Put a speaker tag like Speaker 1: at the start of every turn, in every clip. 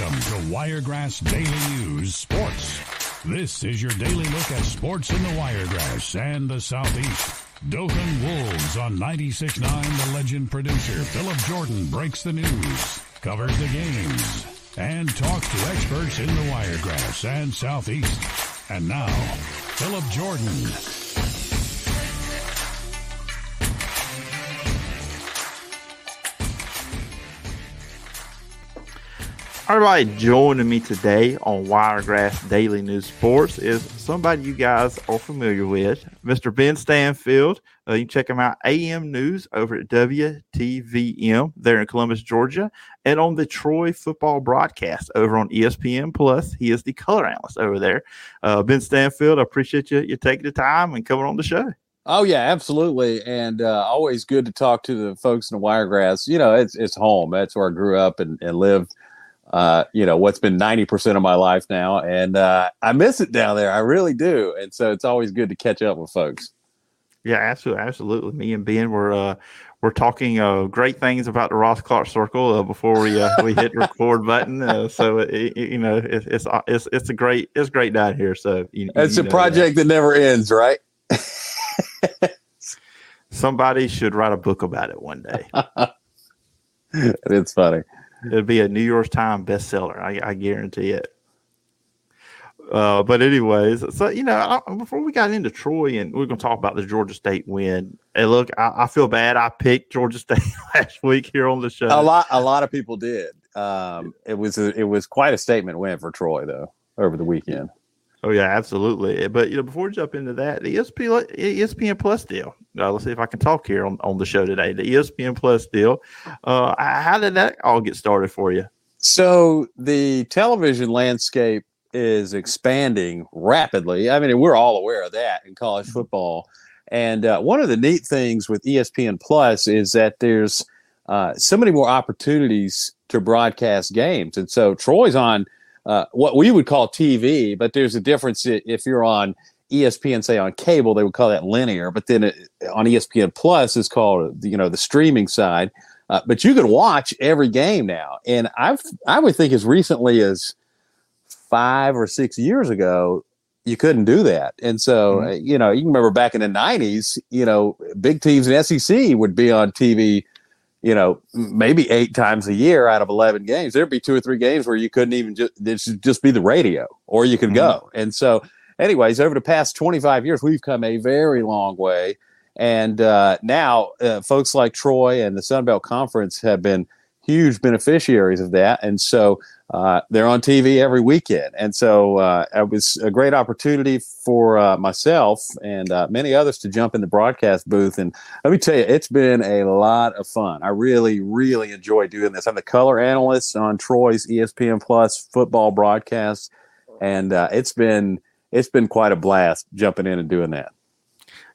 Speaker 1: Welcome to Wiregrass Daily News Sports. This is your daily look at sports in the Wiregrass and the Southeast. Dothan Wolves on 96.9 The Legend producer Phillip Jordan breaks the news, covers the games, and talks to experts in the Wiregrass and Southeast. And now, Phillip Jordan.
Speaker 2: Right, joining me today on Wiregrass Daily News Sports is somebody you guys are familiar with, Mr. Ben Stanfield. Uh, you can check him out AM News over at WTVM there in Columbus, Georgia, and on the Troy football broadcast over on ESPN Plus. He is the color analyst over there. Uh, ben Stanfield, I appreciate you you taking the time and coming on the show.
Speaker 3: Oh yeah, absolutely, and uh, always good to talk to the folks in the Wiregrass. You know, it's it's home. That's where I grew up and, and lived uh, you know, what's been 90% of my life now. And uh, I miss it down there. I really do. And so it's always good to catch up with folks.
Speaker 2: Yeah, absolutely. Absolutely. Me and Ben were, uh, we're talking uh, great things about the Ross Clark Circle uh, before we uh, we hit record button. Uh, so it, it, you know it, it's it's it's a great it's great down here. So
Speaker 3: you, it's you a project that. that never ends, right?
Speaker 2: Somebody should write a book about it one day.
Speaker 3: it's funny.
Speaker 2: It'll be a New York Times bestseller. I, I guarantee it. Uh, but anyways, so you know, I, before we got into Troy, and we're going to talk about the Georgia State win. And look, I, I, feel bad. I picked Georgia State last week here on the show.
Speaker 3: A lot, a lot of people did. Um, it was a, it was quite a statement win for Troy though over the weekend.
Speaker 2: Oh yeah, absolutely. But you know, before we jump into that, the ESPN, ESPN Plus deal. Uh, let's see if I can talk here on, on the show today. The ESPN Plus deal. Uh, how did that all get started for you?
Speaker 3: So the television landscape is expanding rapidly. I mean, we're all aware of that in college mm-hmm. football. And uh, one of the neat things with ESPN Plus is that there's uh, so many more opportunities to broadcast games. And so Troy's on uh, what we would call TV, but there's a difference if you're on ESPN, say on cable, they would call that linear, but then it, on ESPN Plus is called you know the streaming side. Uh, but you can watch every game now, and I've I would think as recently as five or six years ago, you couldn't do that. And so mm-hmm. Uh, you know you can remember back in the '90s, you know, big teams in SEC would be on TV you know, maybe eight times a year out of 11 games, there'd be two or three games where you couldn't even just, it should just be the radio or you could mm-hmm. go. And so, anyways, over the past 25 years, we've come a very long way. And uh, now, uh, folks like Troy and the Sun Belt Conference have been huge beneficiaries of that. And so uh, they're on TV every weekend. And so uh, it was a great opportunity for uh, myself and uh, many others to jump in the broadcast booth. And let me tell you, it's been a lot of fun. I really, really enjoy doing this. I'm the color analyst on Troy's ESPN Plus football broadcast. And uh, it's been it's been quite a blast jumping in and doing that.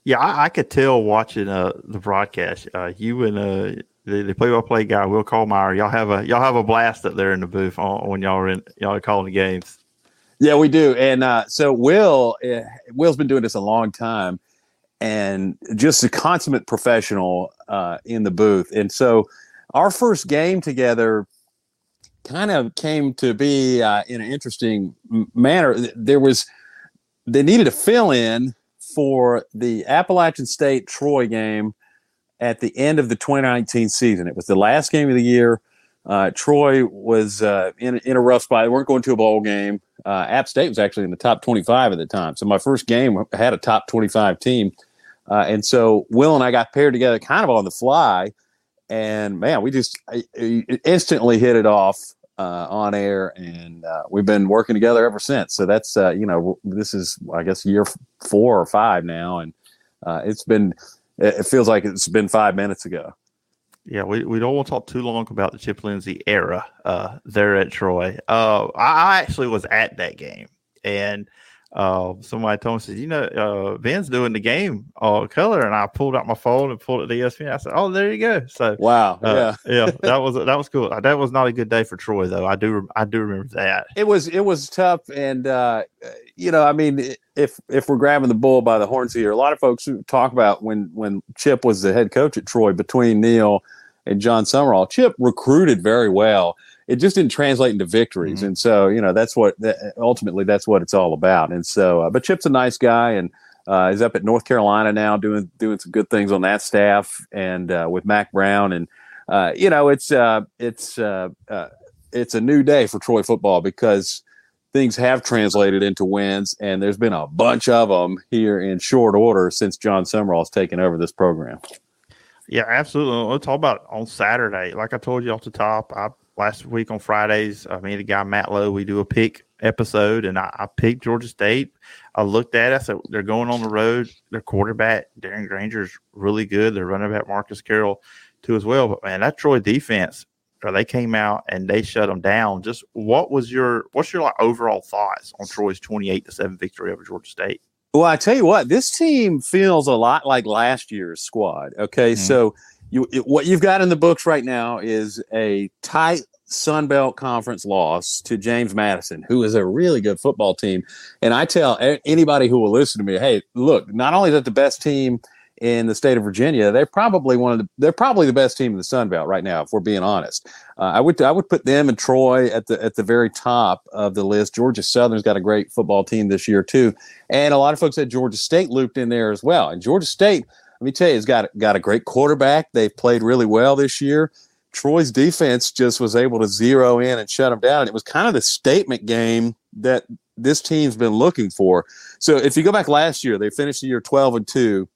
Speaker 2: Yeah, I, I could tell watching uh, the broadcast. you and the, the play-by-play guy, Will Colmeyer. Y'all have a y'all have a blast up there in the booth on, when y'all are in y'all are calling the games.
Speaker 3: Yeah, we do. And uh, so Will, uh, Will's been doing this a long time, and just a consummate professional uh, in the booth. And so our first game together kind of came to be uh, in an interesting manner. There was they needed a fill in for the Appalachian State Troy game at the end of the 2019 season. It was the last game of the year. Uh, Troy was uh, in, in a rough spot. They weren't going to a bowl game. Uh, App State was actually in the top 25 at the time. So my first game had a top 25 team. Uh, and so Will and I got paired together kind of on the fly. And man, we just instantly hit it off uh, on air. And uh, we've been working together ever since. So that's, you know, this is, I guess, year four or five now. And it's been it feels like it's been five minutes ago.
Speaker 2: Yeah, we, we don't want to talk too long about the Chip Lindsey era uh, there at Troy. Uh, I actually was at that game, and uh, somebody told me, said, you know, uh, Ben's doing the game all color, and I pulled out my phone and pulled it to ESPN. I said, oh, there you go. So
Speaker 3: wow,
Speaker 2: uh, yeah, yeah, that was that was cool. That was not a good day for Troy, though. I do I do remember that.
Speaker 3: It was it was tough, and uh, you know, I mean, if if we're grabbing the bull by the horns here, a lot of folks talk about when when Chip was the head coach at Troy between Neal and Jon Sumrall. Chip recruited very well it just didn't translate into victories.
Speaker 2: Mhm.
Speaker 3: And so, you know, that's what that, ultimately that's what it's all about. And so, uh, but Chip's a nice guy and uh, he's up at North Carolina now doing doing some good things on that staff and uh, with Mack Brown and uh, you know it's uh, it's uh, uh, it's a new day for Troy football because things have translated into wins and there's been a bunch of them here in short order since Jon Sumrall's taken over this program.
Speaker 2: Yeah, absolutely. Let's talk about on Saturday. Like I told you off the top, I last week on Fridays, I mean the guy Matt Lowe, we do a pick episode and I, I picked Georgia State. I looked at it, I said they're going on the road. Their quarterback, Darren Grainger is really good. Their running back Marcus Carroll too as well. But man, that Troy defense, uh, they came out and they shut them down. Just what was your what's your like overall thoughts on Troy's twenty eight to seven victory over Georgia State?
Speaker 3: Well, I tell you what, this team feels a lot like last year's squad. Okay,
Speaker 2: Mhm.
Speaker 3: so you it, what you've got in the books right now is a tight Sun Belt Conference loss to James Madison, who is a really good football team. And I tell anybody who will listen to me, hey, look, not only is that the best team in the state of Virginia, they're probably one of the they're probably the best team in the Sun Belt right now, if we're being honest. Uh, I would I would put them and Troy at the at the very top of the list. Georgia Southern's got a great football team this year too. And a lot of folks had Georgia State looped in there as well. And Georgia State, let me tell you, he's got got a great quarterback. They've played really well this year. Troy's defense just was able to zero in and shut them down. And it was kind of the statement game that this team's been looking for. So if you go back last year, they finished the year 12 and 2.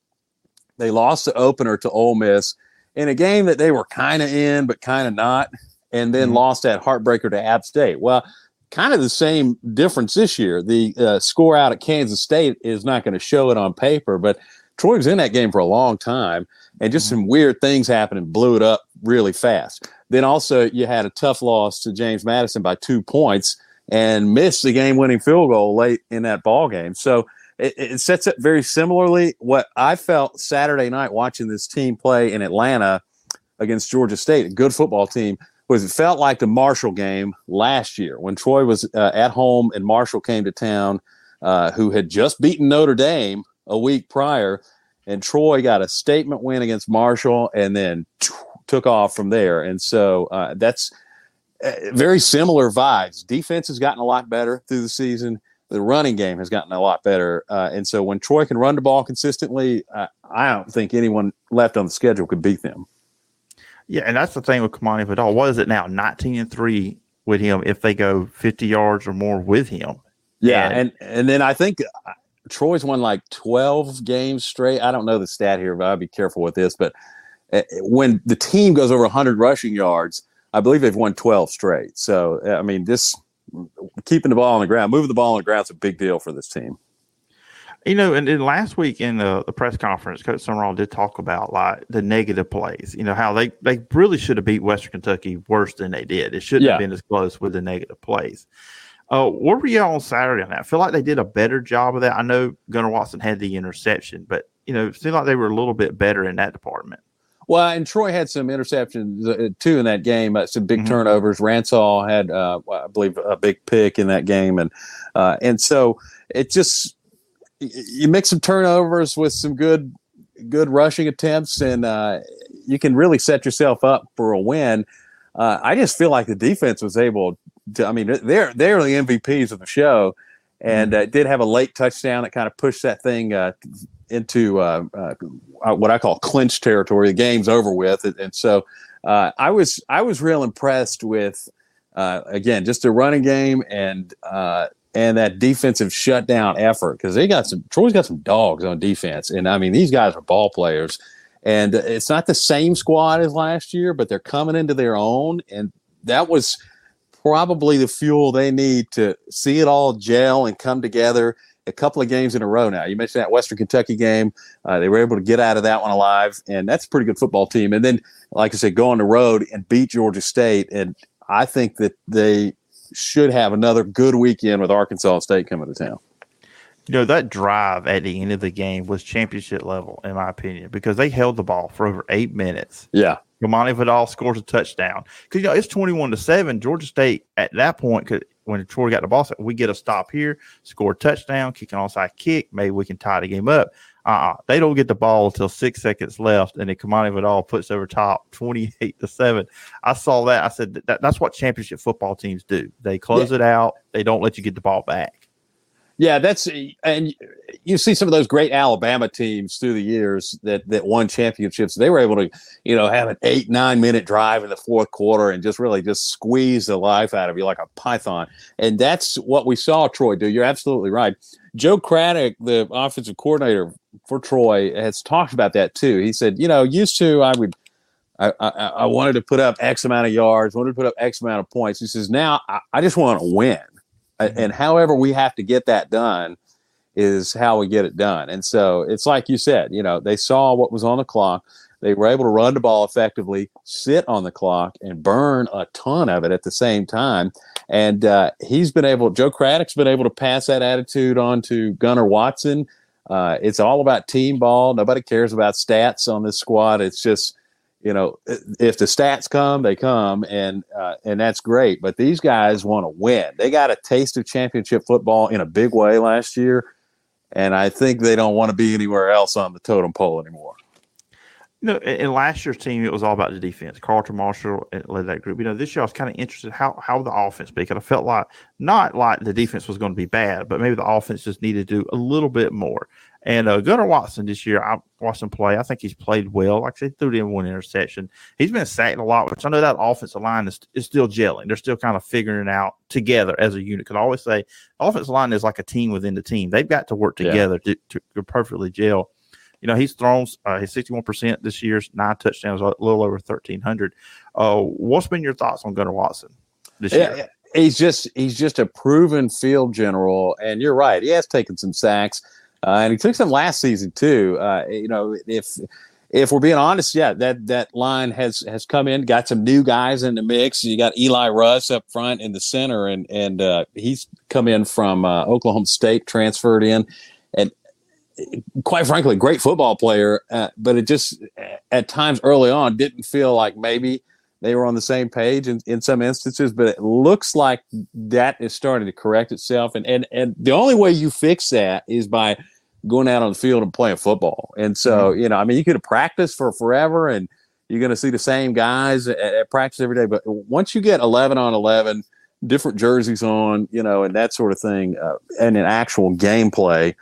Speaker 3: They lost the opener to Ole Miss in a game that they were kind of in, but kind of not, and then
Speaker 2: Mhm.
Speaker 3: lost that heartbreaker to App State. Well, kind of the same difference this year. The uh, score out at Kansas State is not going to show it on paper, but Troy was in that game for a long time, and just some weird things happened and blew it up really fast. Then also you had a tough loss to James Madison by two points and missed the game-winning field goal late in that ball game. So it, it sets up very similarly what I felt Saturday night watching this team play in Atlanta against Georgia State, a good football team was it felt like the Marshall game last year when Troy was uh, at home and Marshall came to town, uh, who had just beaten Notre Dame a week prior, and Troy got a statement win against Marshall and then took off from there. And so uh, that's uh, very similar vibes. Defense has gotten a lot better through the season. The running game has gotten a lot better, uh, and so when Troy can run the ball consistently, uh, I don't think anyone left on the schedule could beat them.
Speaker 2: Yeah, and that's the thing with Kamani Vidal. What is it now? Nineteen and three with him if they go fifty yards or more with him.
Speaker 3: Yeah,
Speaker 2: And-
Speaker 3: and and then I think uh, Troy's won like twelve games straight. I don't know the stat here, but I'll be careful with this. But uh, when the team goes over hundred rushing yards, I believe they've won twelve straight. So uh, I mean, this keeping the ball on the ground, moving the ball on the ground is a big deal for this team.
Speaker 2: You know, and then last week in the, the press conference, Coach Sumrall did talk about like the negative plays. You know how they they really should have beat Western Kentucky worse than they did. It shouldn't
Speaker 3: Yeah.
Speaker 2: have been as close with the negative plays. Uh, where were you on Saturday on that? I feel like they did a better job of that. I know Gunnar Watson had the interception, but you know, it seemed like they were a little bit better in that department.
Speaker 3: Well, and Troy had some interceptions uh, too in that game. Uh, some big
Speaker 2: Mhm.
Speaker 3: turnovers. Ransall had, uh, I believe, a big pick in that game, and uh, and so it just you mix some turnovers with some good good rushing attempts, and uh, you can really set yourself up for a win. Uh, I just feel like the defense was able to. I mean, they're they're the MVPs of the show, and uh, did have a late touchdown that kind of pushed that thing uh, into uh, uh, what I call clinch territory. The game's over with, and, and so uh, I was I was real impressed with uh, again just the running game and uh, and that defensive shutdown effort. Because they got some Troy's got some dogs on defense, and I mean these guys are ball players, and it's not the same squad as last year, but they're coming into their own, and that was probably the fuel they need to see it all gel and come together a couple of games in a row now. You mentioned that Western Kentucky game. Uh, they were able to get out of that one alive, and that's a pretty good football team. And then, like I said, go on the road and beat Georgia State. And I think that they should have another good weekend with Arkansas State coming to town.
Speaker 2: You know, that drive at the end of the game was championship level, in my opinion, because they held the ball for over eight minutes.
Speaker 3: Yeah.
Speaker 2: Kamani Vidal scores a touchdown. Because, you know, it's 21 to 7. Georgia State at that point, could, when Troy got the ball, said, we get a stop here, score a touchdown, kick an onside kick. Maybe we can tie the game up. uh-uh. they don't get the ball until six seconds left, and then Kamani Vidal puts over top, twenty-eight to seven. I saw that. I said that, that's what championship football teams do. They close yeah. it out. They don't let you get the ball back.
Speaker 3: Yeah, that's and you see some of those great Alabama teams through the years that that won championships. They were able to, you know, have an eight nine minute drive in the fourth quarter and just really just squeeze the life out of you like a python. And that's what we saw Troy do. You're absolutely right. Joe Craddock, the offensive coordinator for Troy, has talked about that too. He said, you know, used to I would. I, I, I wanted to put up X amount of yards, wanted to put up X amount of points. He says, now I, I just want to win mm-hmm. and however we have to get that done is how we get it done. And so it's like you said, you know, they saw what was on the clock. They were able to run the ball effectively, sit on the clock, and burn a ton of it at the same time. And uh, he's been able, Joe Craddock's been able to pass that attitude on to Gunnar Watson. Uh, it's all about team ball. Nobody cares about stats on this squad. It's just you know, if the stats come, they come, and uh, and that's great. But these guys want to win. They got a taste of championship football in a big way last year, and I think they don't want to be anywhere else on the totem pole anymore.
Speaker 2: You know, in last year's team, it was all about the defense. Carlton Martial led that group. You know, this year I was kind of interested how how the offense be because I felt like not like the defense was going to be bad, but maybe the offense just needed to do a little bit more. And uh, Gunnar Watson this year, I watched him play. I think he's played well. Like I said, threw in one interception. He's been sacked a lot, which I know that offensive line is, is still gelling. They're still kind of figuring it out together as a unit. Because I always say, offensive line is like a team within the team. They've got to work together yeah. to, to, perfectly gel. You know, he's thrown uh, his 61% this year's nine touchdowns, a little over 1,300. Uh, what's been your thoughts on Gunnar Watson this yeah, year?
Speaker 3: He's just he's just a proven field general, and you're right. He has taken some sacks uh, and he took some last season too. Uh, you know, if if we're being honest, yeah, that that line has has come in, got some new guys in the mix. You got Eli Russ up front in the center, and and uh, he's come in from uh, Oklahoma State, transferred in, and quite frankly, great football player. Uh, but it just at times early on didn't feel like maybe they were on the same page in, in some instances, but it looks like that is starting to correct itself. And, and, and the only way you fix that is by going out on the field and playing football. And so, mm-hmm. you know, I mean, you could have practiced for forever and you're going to see the same guys at, at, practice every day. But once you get 11 on 11, different jerseys on, you know, and that sort of thing, uh, and an actual gameplay,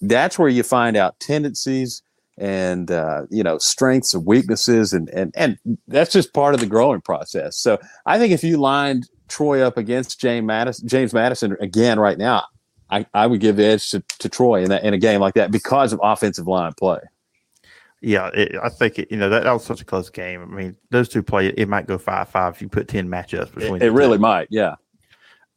Speaker 3: that's where you find out tendencies and uh, you know strengths and weaknesses and and and that's just part of the growing process so i think if you lined troy up against james madison james madison again right now i, I would give the edge to, to troy in that in a game like that because of offensive line play
Speaker 2: yeah, it, I think it, you know that, that was such a close game. I mean, those two play it might go five five if you put ten matchups between.
Speaker 3: It, it really might, yeah.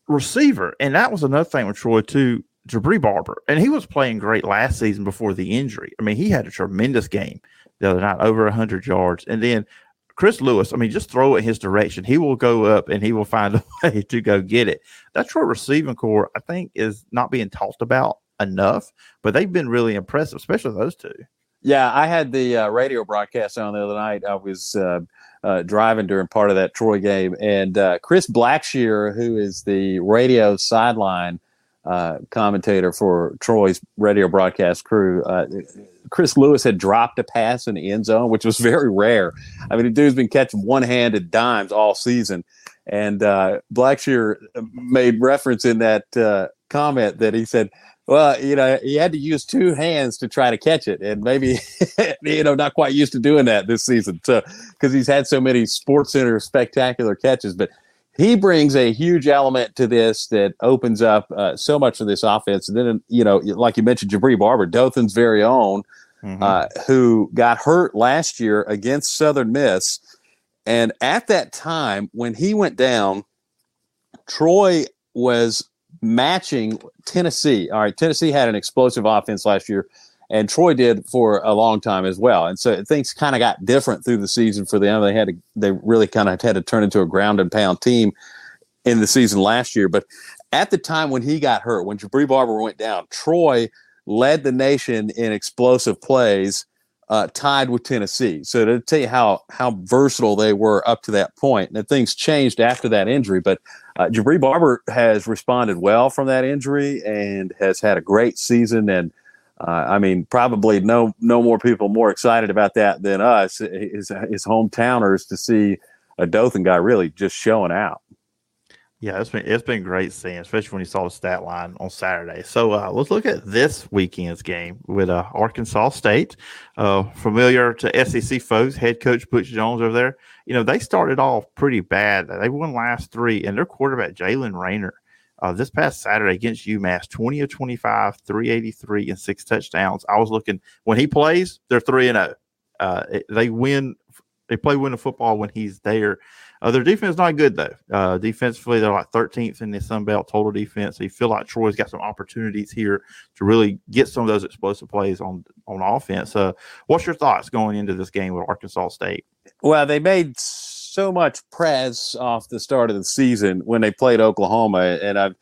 Speaker 2: Receiver, and that was another thing with Troy too. Jabre Barber, and he was playing great last season before the injury. I mean, he had a tremendous game the other night, over 100 yards. And then Chris Lewis, I mean, just throw it his direction. He will go up and he will find a way to go get it. That short receiving core, I think, is not being talked about enough, but they've been really impressive, especially those two.
Speaker 3: Yeah, I had the uh, radio broadcast on the other night. I was uh, uh, driving during part of that Troy game, and uh, Chris Blackshear, who is the radio sideline uh, commentator for Troy's radio broadcast crew. Uh, Chris Lewis had dropped a pass in the end zone, which was very rare. I mean, the dude's been catching one-handed dimes all season, and uh, Blackshear made reference in that uh, comment that he said, "Well, you know, he had to use two hands to try to catch it, and maybe, you know, not quite used to doing that this season, so because he's had so many Sports Center spectacular catches, but." He brings a huge element to this that opens up uh, so much of this offense. And then, you know, like you mentioned, Jabre Barber, Dothan's very own, mm-hmm. uh, who got hurt last year against Southern Miss. And at that time, when he went down, Troy was matching Tennessee. All right, Tennessee had an explosive offense last year and Troy did for a long time as well. And so things kind of got different through the season for them. They had to, they really kind of had to turn into a ground and pound team in the season last year. But at the time when he got hurt, when Jabre Barber went down, Troy led the nation in explosive plays, uh, tied with Tennessee. So to tell you how how versatile they were up to that point, and things changed after that injury. But uh, Jabre Barber has responded well from that injury and has had a great season and uh, I mean, probably no no more people more excited about that than us, his, his hometowners, to see a Dothan guy really just showing out.
Speaker 2: Yeah, it's been it's been great seeing, especially when you saw the stat line on Saturday. So uh, let's look at this weekend's game with uh, Arkansas State. Uh, familiar to SEC folks, head coach Butch Jones over there. You know they started off pretty bad. They won last three, and their quarterback Jaylen Raynor uh, this past Saturday against UMass, 20 of 25, 383, and six touchdowns. I was looking when he plays, they're 3 and 0. Uh, they win, they play winning football when he's there. Uh, their defense is not good, though. Uh, defensively, they're like 13th in the Sun Belt total defense. So you feel like Troy's got some opportunities here to really get some of those explosive plays on, on offense. Uh, what's your thoughts going into this game with Arkansas State?
Speaker 3: Well, they made so much press off the start of the season when they played Oklahoma, and I've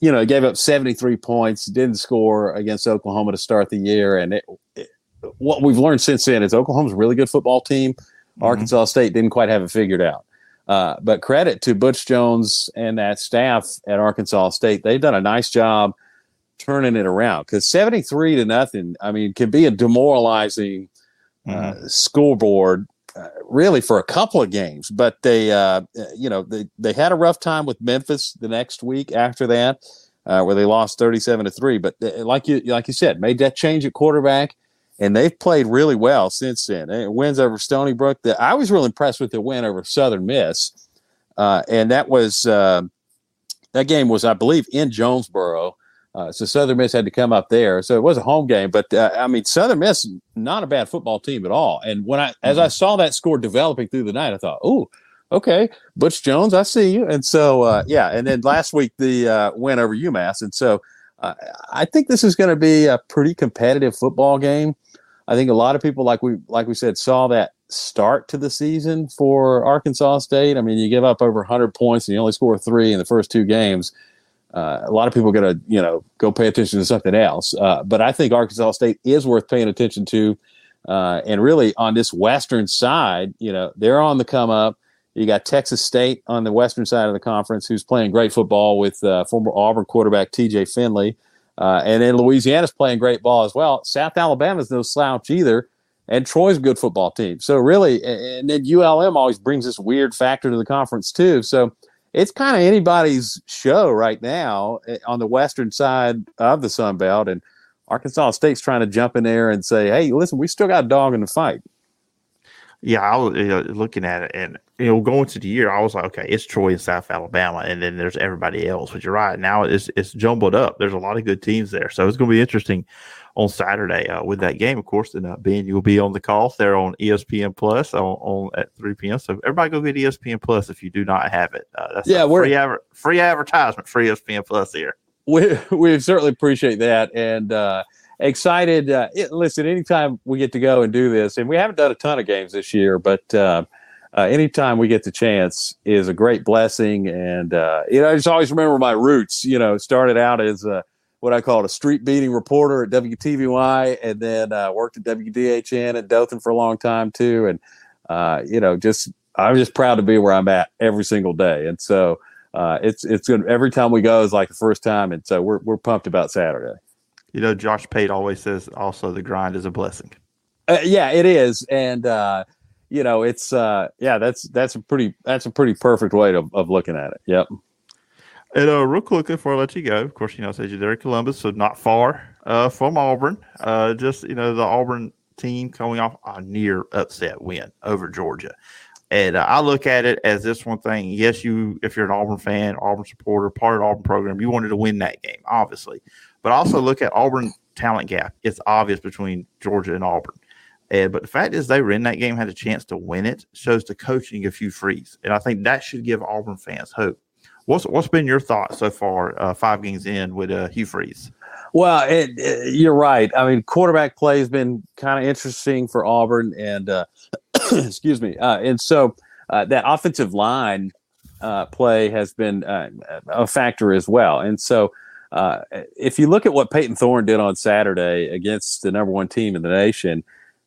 Speaker 3: you know gave up 73 points, didn't score against Oklahoma to start the year, and it, it, what we've learned since then is Oklahoma's a really good football team. Mm-hmm. Arkansas State didn't quite have it figured out. Uh, but credit to Butch Jones and that staff at Arkansas State. They've done a nice job turning it around because 73 to nothing, I mean, can be a demoralizing uh, mm-hmm. scoreboard uh, really for a couple of games, but they, uh, you know, they, they had a rough time with Memphis the next week after that, uh, where they lost 37 to three. But uh, like you, like you said, made that change at quarterback and they've played really well since then. And wins over Stony Brook. The, I was really impressed with the win over Southern Miss. and that was, that game was, I believe, in Jonesboro. Uh, so Southern Miss had to come up there. So it was a home game, but uh, I mean Southern Miss not a bad football team at all. And when I as I mm-hmm. saw that score developing through the night, I thought, "Oh, okay, Butch Jones, I see you." And so uh, yeah, and then last week the uh, win over UMass, and so uh, I think this is going to be a pretty competitive football game. I think a lot of people, like we like we said, saw that start to the season for Arkansas State. I mean, you give up over 100 points and you only score three in the first two games uh, a lot of people are going to, you know, go pay attention to something else. Uh, but I think Arkansas State is worth paying attention to. Uh, and really on this Western side, you know, they're on the come up. You got Texas State on the Western side of the conference, who's playing great football with uh, former Auburn quarterback T.J. Finley. Uh, and then Louisiana's playing great ball as well. South Alabama's no slouch either. And Troy's a good football team. So really, and then ULM always brings this weird factor to the conference too. So it's kind of anybody's show right now eh, on the western side of the Sun Belt, and Arkansas State's trying to jump in there and say, "Hey, listen, we still got a dog in the fight."
Speaker 2: Yeah, I was you know, looking at it, and you know, going to the year, I was like, okay, it's Troy and South Alabama, and then there's everybody else. But you're right, now it's it's jumbled up. There's a lot of good teams there, so it's going to be interesting on Saturday uh, with that game, of course. And uh, Ben, you'll be on the call there on ESPN Plus on, on at 3 p.m. So everybody go get ESPN Plus if you do not have it. Uh, that's yeah, we're, free, aver- free advertisement for ESPN Plus here.
Speaker 3: We, we certainly appreciate that. And, uh, excited. Uh, it, listen, anytime we get to go and do this, and we haven't done a ton of games this year, but uh, uh, anytime we get the chance is a great blessing. And uh, you know, I just always remember my roots. You know, started out as what I called a street beating reporter at WTVY, and then uh, worked at WDHN at Dothan for a long time too. And uh, you know, just I'm just proud to be where I'm at every single day. And so it's it's good. Every time we go is like the first time, and so we're we're pumped about Saturday.
Speaker 2: You know, Josh Pate always says also the grind is a blessing.
Speaker 3: Uh, yeah, it is, and uh, you know, it's uh, yeah, that's that's a pretty that's a pretty perfect way to, of looking at it. Yep.
Speaker 2: And uh, real quick before I let you go, of course, you know, I said you're there in Columbus, so not far uh, from Auburn. Uh, just you know, the Auburn team coming off a near upset win over Georgia. And uh, I look at it as this one thing. Yes, you, if you're an Auburn fan, Auburn supporter, part of the Auburn program, you wanted to win that game, obviously. But also look at Auburn talent gap. It's obvious between Georgia and Auburn. But the fact is, they were in that game, had a chance to win it, shows the coaching a Hugh Freeze. And I think that should give Auburn fans hope. What's what's been your thoughts so far, uh, five games in with uh, Hugh Freeze?
Speaker 3: Well, it, it, you're right. I mean, quarterback play has been kind of interesting for Auburn, and uh, excuse me, uh, and so uh, that offensive line uh, play has been uh, a factor as well. And so, uh, if you look at what Payton Thorne did on Saturday against the number one team in the nation,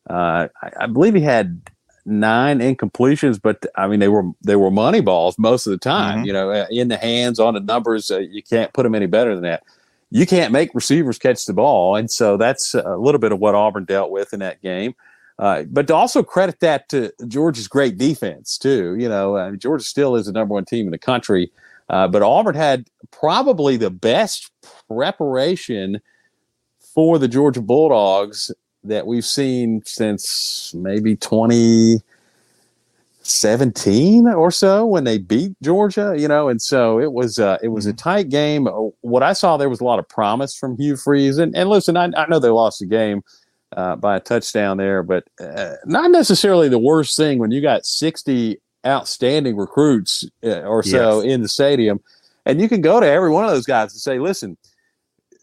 Speaker 3: uh, I, I, believe he had nine incompletions, but I mean they were they were money balls most of the time. Mm-hmm. You know, uh, in the hands on the numbers, uh, you can't put them any better than that. you can't make receivers catch the ball. And so that's a little bit of what Auburn dealt with in that game. Uh, but to also credit that to Georgia's great defense too. You know, uh, Georgia still is the number one team in the country, uh, but Auburn had probably the best preparation for the Georgia Bulldogs that we've seen since maybe 2017 or so when they beat Georgia, you know, and so it was uh, it was a mm-hmm. tight game. What I saw there was a lot of promise from Hugh Freeze, and, and listen, I, I know they lost the game uh, by a touchdown there, but uh, not necessarily the worst thing when you got 60 outstanding recruits uh, or so yes. in the stadium, and you can go to every one of those guys and say, listen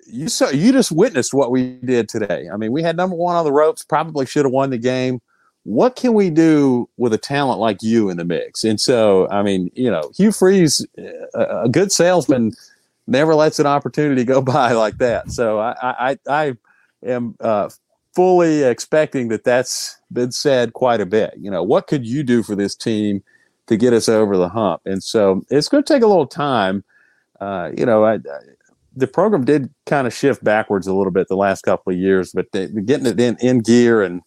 Speaker 3: you saw you just witnessed what we did today. I mean, we had number one on the ropes, probably should have won the game. What can we do with a talent like you in the mix? And so, I mean, you know, Hugh Freeze, a, a good salesman, never lets an opportunity go by like that. So I I, I am uh, fully expecting that that's been said quite a bit. You know, what could you do for this team to get us over the hump? And so it's going to take a little time. Uh, you know, I, the program did kind of shift backwards a little bit the last couple of years, but they, getting it in, in gear and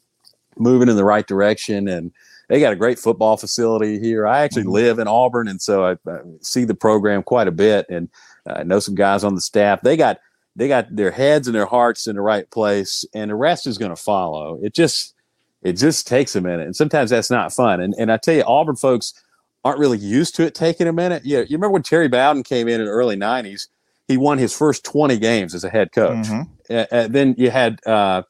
Speaker 3: moving in the right direction. And they got a great football facility here. I actually mm-hmm. live in Auburn, and so I, I, see the program quite a bit, and I know some guys on the staff. They got they got their heads and their hearts in the right place, and the rest is going to follow. It just it just takes a minute, and sometimes that's not fun. And and I tell you, Auburn folks aren't really used to it taking a minute. Yeah, you, you remember when Terry Bowden came in in the early '90s he won his first 20 games as a head coach. Mm-hmm. Uh, then you had uh,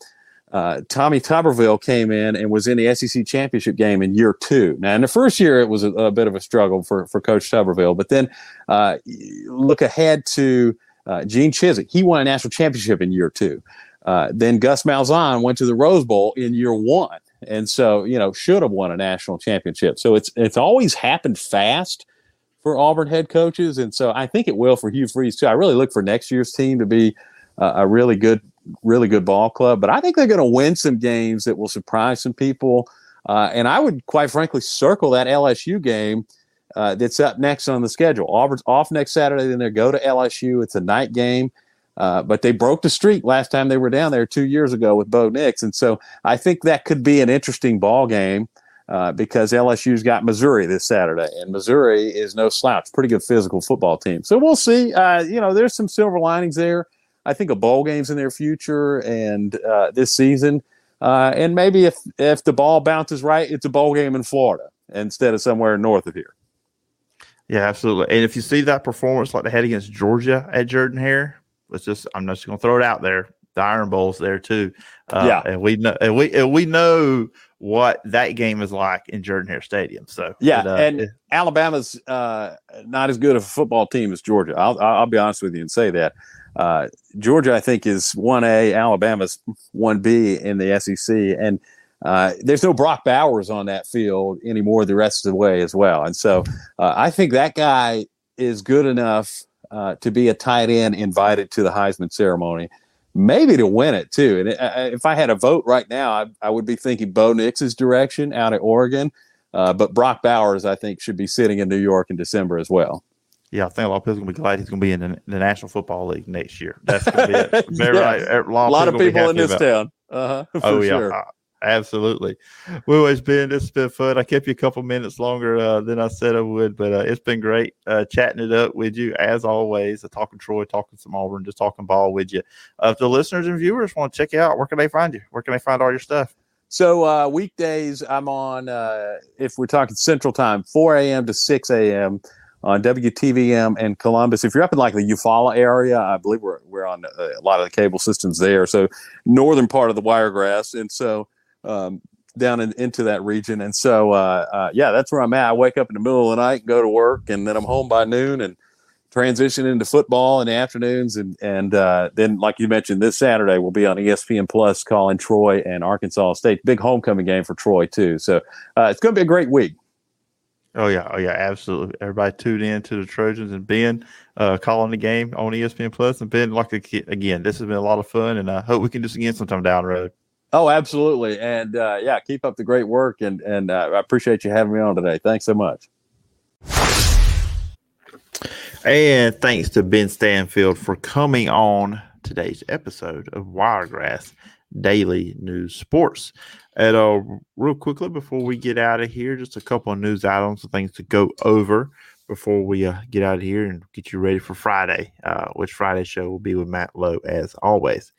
Speaker 3: uh, Tommy Tuberville came in and was in the SEC championship game in year two. Now, in the first year, it was a, a bit of a struggle for, for Coach Tuberville, but then uh, look ahead to uh, Gene Chizik. He won a national championship in year two. Uh, then Gus Malzahn went to the Rose Bowl in year one, and so you know should have won a national championship. So it's it's always happened fast for Auburn head coaches, and so I think it will for Hugh Freeze too. I really look for next year's team to be uh, a really good, really good ball club. But I think they're going to win some games that will surprise some people. Uh, and I would quite frankly circle that LSU game uh, that's up next on the schedule. Auburn's off next Saturday, then they go to LSU. It's a night game. Uh, but they broke the streak last time they were down there two years ago with Bo Nix, and so I think that could be an interesting ball game. Uh, because LSU's got Missouri this Saturday, and Missouri is no slouch, pretty good physical football team. So we'll see. Uh, you know, there's some silver linings there. I think a bowl game's in their future, and uh, this season, uh, and maybe if if the ball bounces right, it's a bowl game in Florida instead of somewhere north of here.
Speaker 2: Yeah, absolutely. And if you see that performance like they had against Georgia at Jordan Hare, let's just I'm just going to throw it out there. The Iron Bowl's there too. Uh, yeah, and we know and we and we know what that game is like in Jordan Hare Stadium. So
Speaker 3: yeah, uh, and it, Alabama's uh, not as good of a football team as Georgia. I'll, I'll be honest with you and say that. Uh, Georgia, I think, is one A. Alabama's one B in the SEC, and uh, there's no Brock Bowers on that field anymore the rest of the way as well. And so uh, I think that guy is good enough uh, to be a tight end invited to the Heisman ceremony maybe to win it too. And uh, if I had a vote right now, I, I, would be thinking Bo Nix's direction out at Oregon. Uh, but Brock Bowers, I think, should be sitting in New York in December as well.
Speaker 2: Yeah, I think a lot of people are going to be glad he's going to be in the, the National Football League next year. That's going to be it. Very yeah. right. A
Speaker 3: lot, of people, in this about. town. Uh-huh,
Speaker 2: oh, yeah. Sure. Uh, Absolutely. Well, it's been it's been fun. I kept you a couple minutes longer uh, than I said I would, but uh, it's been great uh, chatting it up with you as always. Uh, talking Troy, talking some Auburn, just talking ball with you. Uh, if the listeners and viewers want to check you out, where can they find you? Where can they find all your stuff?
Speaker 3: So uh, weekdays, I'm on. if we're talking Central Time, 4 a.m. to 6 a.m. on WTVM and Columbus. If you're up in like the Eufaula area, I believe we're we're on a lot of the cable systems there. So northern part of the Wiregrass, and so um, down in, into that region. And so, uh, uh, yeah, that's where I'm at. I wake up in the middle of the night and go to work, and then I'm home by noon and transition into football in the afternoons. And and uh, then, like you mentioned, this Saturday we'll be on ESPN Plus calling Troy and Arkansas State. Big homecoming game for Troy too. So uh, it's going to be a great week.
Speaker 2: Oh yeah, oh yeah, absolutely. Everybody tuned in to the Trojans and Ben uh, calling the game on ESPN Plus. And Ben, like again, this has been a lot of fun, and I hope we can do this again sometime down the road.
Speaker 3: Oh, absolutely. And uh, yeah, keep up the great work. And, and uh, I appreciate you having me on today. Thanks so much.
Speaker 2: And thanks to Ben Stanfield for coming on today's episode of Wiregrass Daily News Sports. And uh, real quickly before we get out of here, just a couple of news items and things to go over before we uh, get out of here and get you ready for Friday, uh, which Friday show will be with Matt Lowe as always.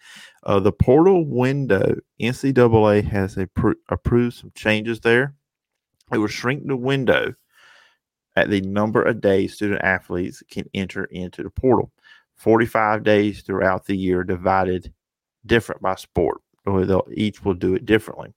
Speaker 2: Uh, the portal window, NCAA has appro- approved some changes there. It will shrink the window at the number of days student athletes can enter into the portal. 45 days throughout the year, divided different by sport. They'll, each will do it differently.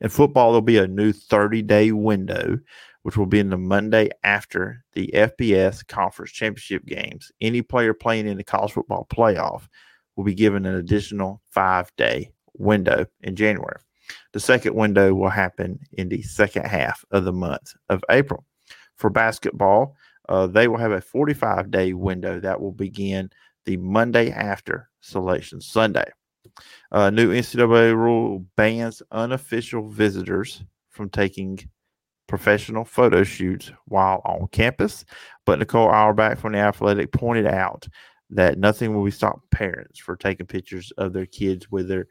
Speaker 2: In football, there'll be a new 30 day window which will be in the Monday after the FBS Conference Championship games. Any player playing in the college football playoff will be given an additional five day window in January. The second window will happen in the second half of the month of April. For basketball, uh, they will have a 45 day window that will begin the Monday after Selection Sunday. Uh, new NCAA rule bans unofficial visitors from taking professional photo shoots while on campus. But Nicole Auerbach from the Athletic pointed out that nothing will be stopping parents for taking pictures of their kids with their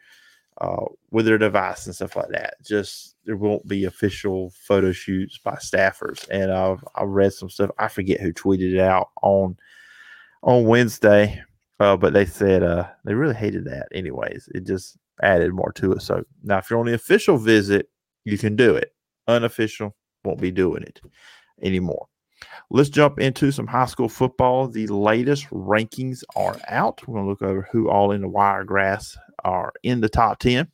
Speaker 2: uh, with their device and stuff like that. Just there won't be official photo shoots by staffers. And I've I read some stuff. I forget who tweeted it out on on Wednesday, uh, but they said uh, they really hated that. Anyways, it just added more to it. So now, if you're on the official visit, you can do it. Unofficial, won't be doing it anymore. Let's jump into some high school football. The latest rankings are out. We're going to look over who all in the Wiregrass are in the top 10.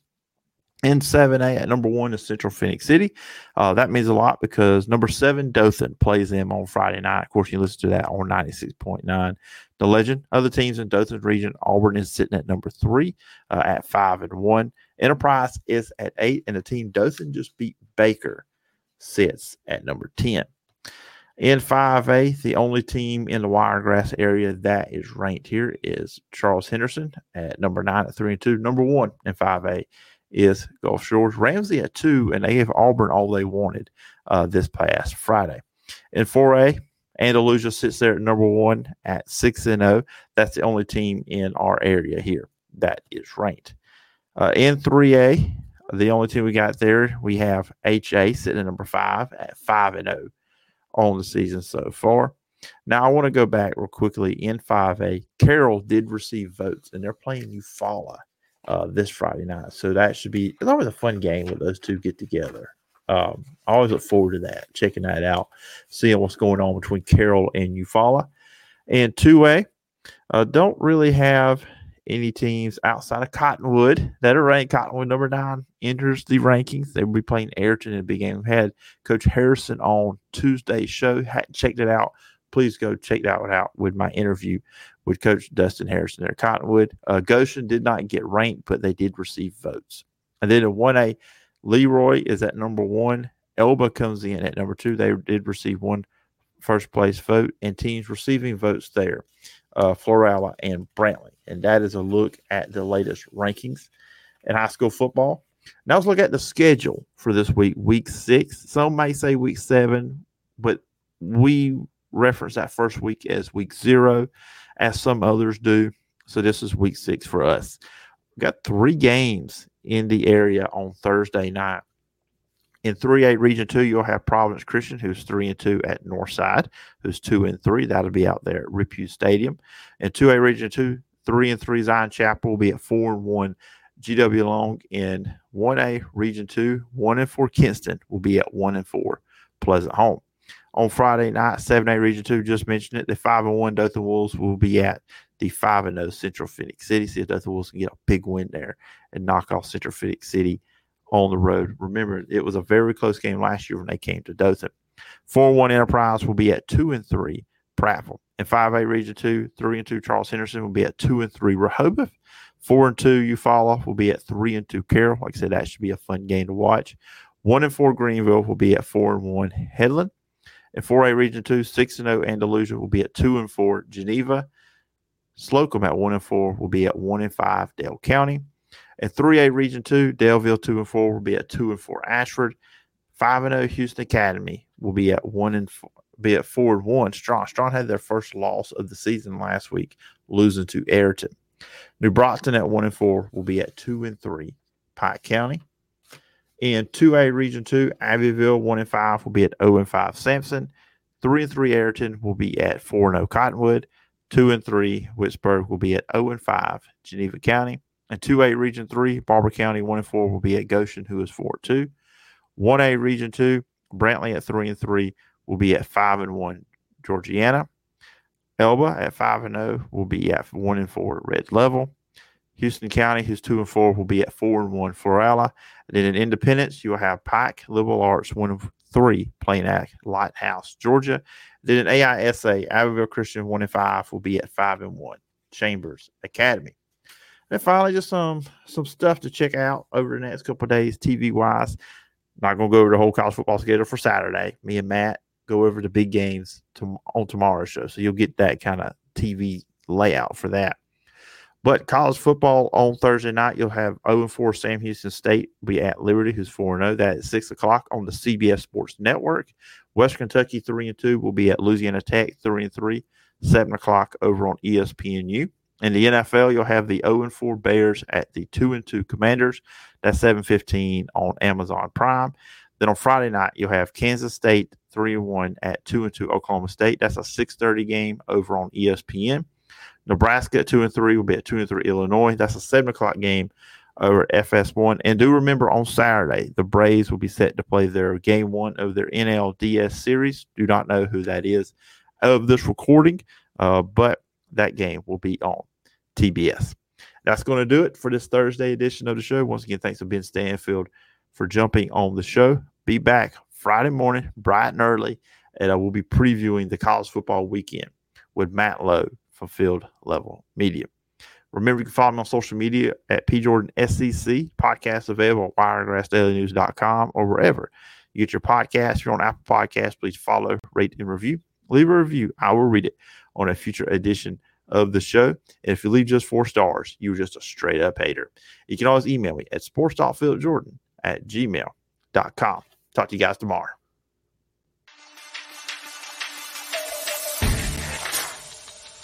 Speaker 2: And 7A at number one is Central Phoenix City. Uh, that means a lot because number seven, Dothan, plays them on Friday night. Of course, you listen to that on 96.9. The legend, other teams in Dothan region, Auburn is sitting at number three uh, at five and one. Enterprise is at eight, and the team Dothan just beat Baker sits at number 10. In 5A, the only team in the Wiregrass area that is ranked here is Charles Henderson at number 9 at 3 and 2. Number 1 in 5A is Gulf Shores. Ramsey at 2, and they have Auburn all they wanted uh, this past Friday. In 4A, Andalusia sits there at number 1 at 6 and 0. That's the only team in our area here that is ranked. Uh, in 3A, the only team we got there, we have HA sitting at number five at five and zero oh on the season so far. Now I want to go back real quickly in 5A. Carroll did receive votes, and they're playing Eufaula uh, this Friday night, so that should be it's always a fun game when those two get together. Um, I always look forward to that, checking that out, seeing what's going on between Carroll and Eufaula. And 2A, uh, don't really have any teams outside of Cottonwood that are ranked. Cottonwood number nine enters the rankings. They will be playing Ariton in a big game. We had Coach Harrison on Tuesday's show. Hadn't checked it out. Please go check that one out with my interview with Coach Dustin Harrison there. Cottonwood. Uh, Goshen did not get ranked, but they did receive votes. And then in 1A, Leroy is at number one. Elba comes in at number two. They did receive one first place vote, and teams receiving votes there uh, Florala, and Brantley. And that is a look at the latest rankings in high school football. Now let's look at the schedule for this week, week six. Some may say week seven, but we reference that first week as week zero, as some others do. So this is week six for us. We've got three games in the area on Thursday night. In 3A Region 2, you'll have Providence Christian, who's 3 and 2 at Northside, who's 2 and 3. That'll be out there at Rip Stadium. In 2A Region 2, 3 and 3 Zion Chapel will be at 4 and 1. GW Long in 1A Region 2, 1 and 4 Kinston will be at 1 and 4 Pleasant Home. On Friday night, 7A Region 2, just mentioned it, the 5 and 1 Dothan Wolves will be at the 5 and 0 Central Phoenix City. See if Dothan Wolves can get a big win there and knock off Central Phoenix City on the road. Remember, it was a very close game last year when they came to Dothan. 4 1 Enterprise will be at 2 and 3 Prattville. In 5A Region 2, 3 and 2 Charles Henderson will be at 2 and 3 Rehoboth. 4 and 2 Eufaula will be at 3 and 2 Carroll. Like I said, that should be a fun game to watch. 1 and 4 Greenville will be at 4 and 1 Headland. In 4A Region 2, 6 and 0 Andalusia will be at 2 and 4 Geneva. Slocomb at 1 and 4 will be at 1 and 5 Dale County. At 3A Region 2, Daleville 2 and 4 will be at 2 and 4 Ashford. 5 and 0 Houston Academy will be at 1 and 4, be at four and one. Straughn. Straughn had their first loss of the season last week, losing to Ariton. New Brockton at one and four will be at two and three. Pike County. In 2A Region 2, Abbeville 1 and 5 will be at 0 and 5 Samson. 3 and 3 Ariton will be at 4 and 0 Cottonwood. 2 and 3 Wicksburg will be at 0 and 5 Geneva County. And 2A Region 3, Barbour County 1 and 4 will be at Goshen, who is 4 2. 1A Region 2, Brantley at 3 and 3 will be at 5 and 1 Georgiana. Elba at 5 and 0 will be at 1 and 4 Red Level. Houston County, who's 2 and 4, will be at 4 and 1 Florala. And then in Independence, you'll have Pike, Liberal Arts, 1 and 3 Plain Act, Lighthouse, Georgia. Then in AISA, Abbeville Christian, 1 and 5 will be at 5 and 1 Chambers Academy. And finally, just some some stuff to check out over the next couple days, TV wise. Not going to go over the whole college football schedule for Saturday. Me and Matt go over the big games to, on tomorrow's show. So you'll get that kind of TV layout for that. But college football on Thursday night, you'll have 0 4 Sam Houston State be at Liberty, who's 4 0. That at 6 o'clock on the CBS Sports Network. West Kentucky 3 and 2 will be at Louisiana Tech 3 and 3, 7 o'clock over on ESPNU. In the NFL, you'll have the 0 4 Bears at the 2 and 2 Commanders. That's 7:15 on Amazon Prime. Then on Friday night, you'll have Kansas State 3 and 1 at 2 and 2 Oklahoma State. That's a 6:30 game over on ESPN. Nebraska at 2 and 3 will be at 2 and 3 Illinois. That's a 7 o'clock game over FS1. And do remember on Saturday, the Braves will be set to play their game one of their NLDS series. Do not know who that is of this recording, uh, but that game will be on TBS. That's going to do it for this Thursday edition of the show. Once again, thanks to Ben Stanfield for jumping on the show. Be back Friday morning, bright and early, and I will be previewing the college football weekend with Matt Lowe from Field Level Media. Remember, you can follow me on social media at PJordanSEC. Podcast available at wiregrassdailynews.com or wherever you get your podcast. If you're on Apple Podcasts, please follow, rate, and review. Leave a review. I will read it on a future edition of the show. And if you leave just four stars, you're just a straight up hater. You can always email me at sports.fieldjordan at gmail.com. Talk to you guys tomorrow.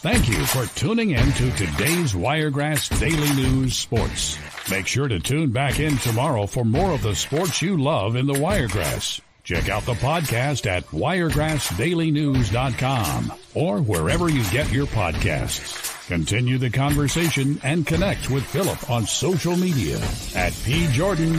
Speaker 1: Thank you for tuning in to today's Wiregrass Daily News Sports. Make sure to tune back in tomorrow for more of the sports you love in the Wiregrass. Check out the podcast at wiregrassdailynews.com or wherever you get your podcasts. Continue the conversation and connect with Phillip on social media at pjordansec.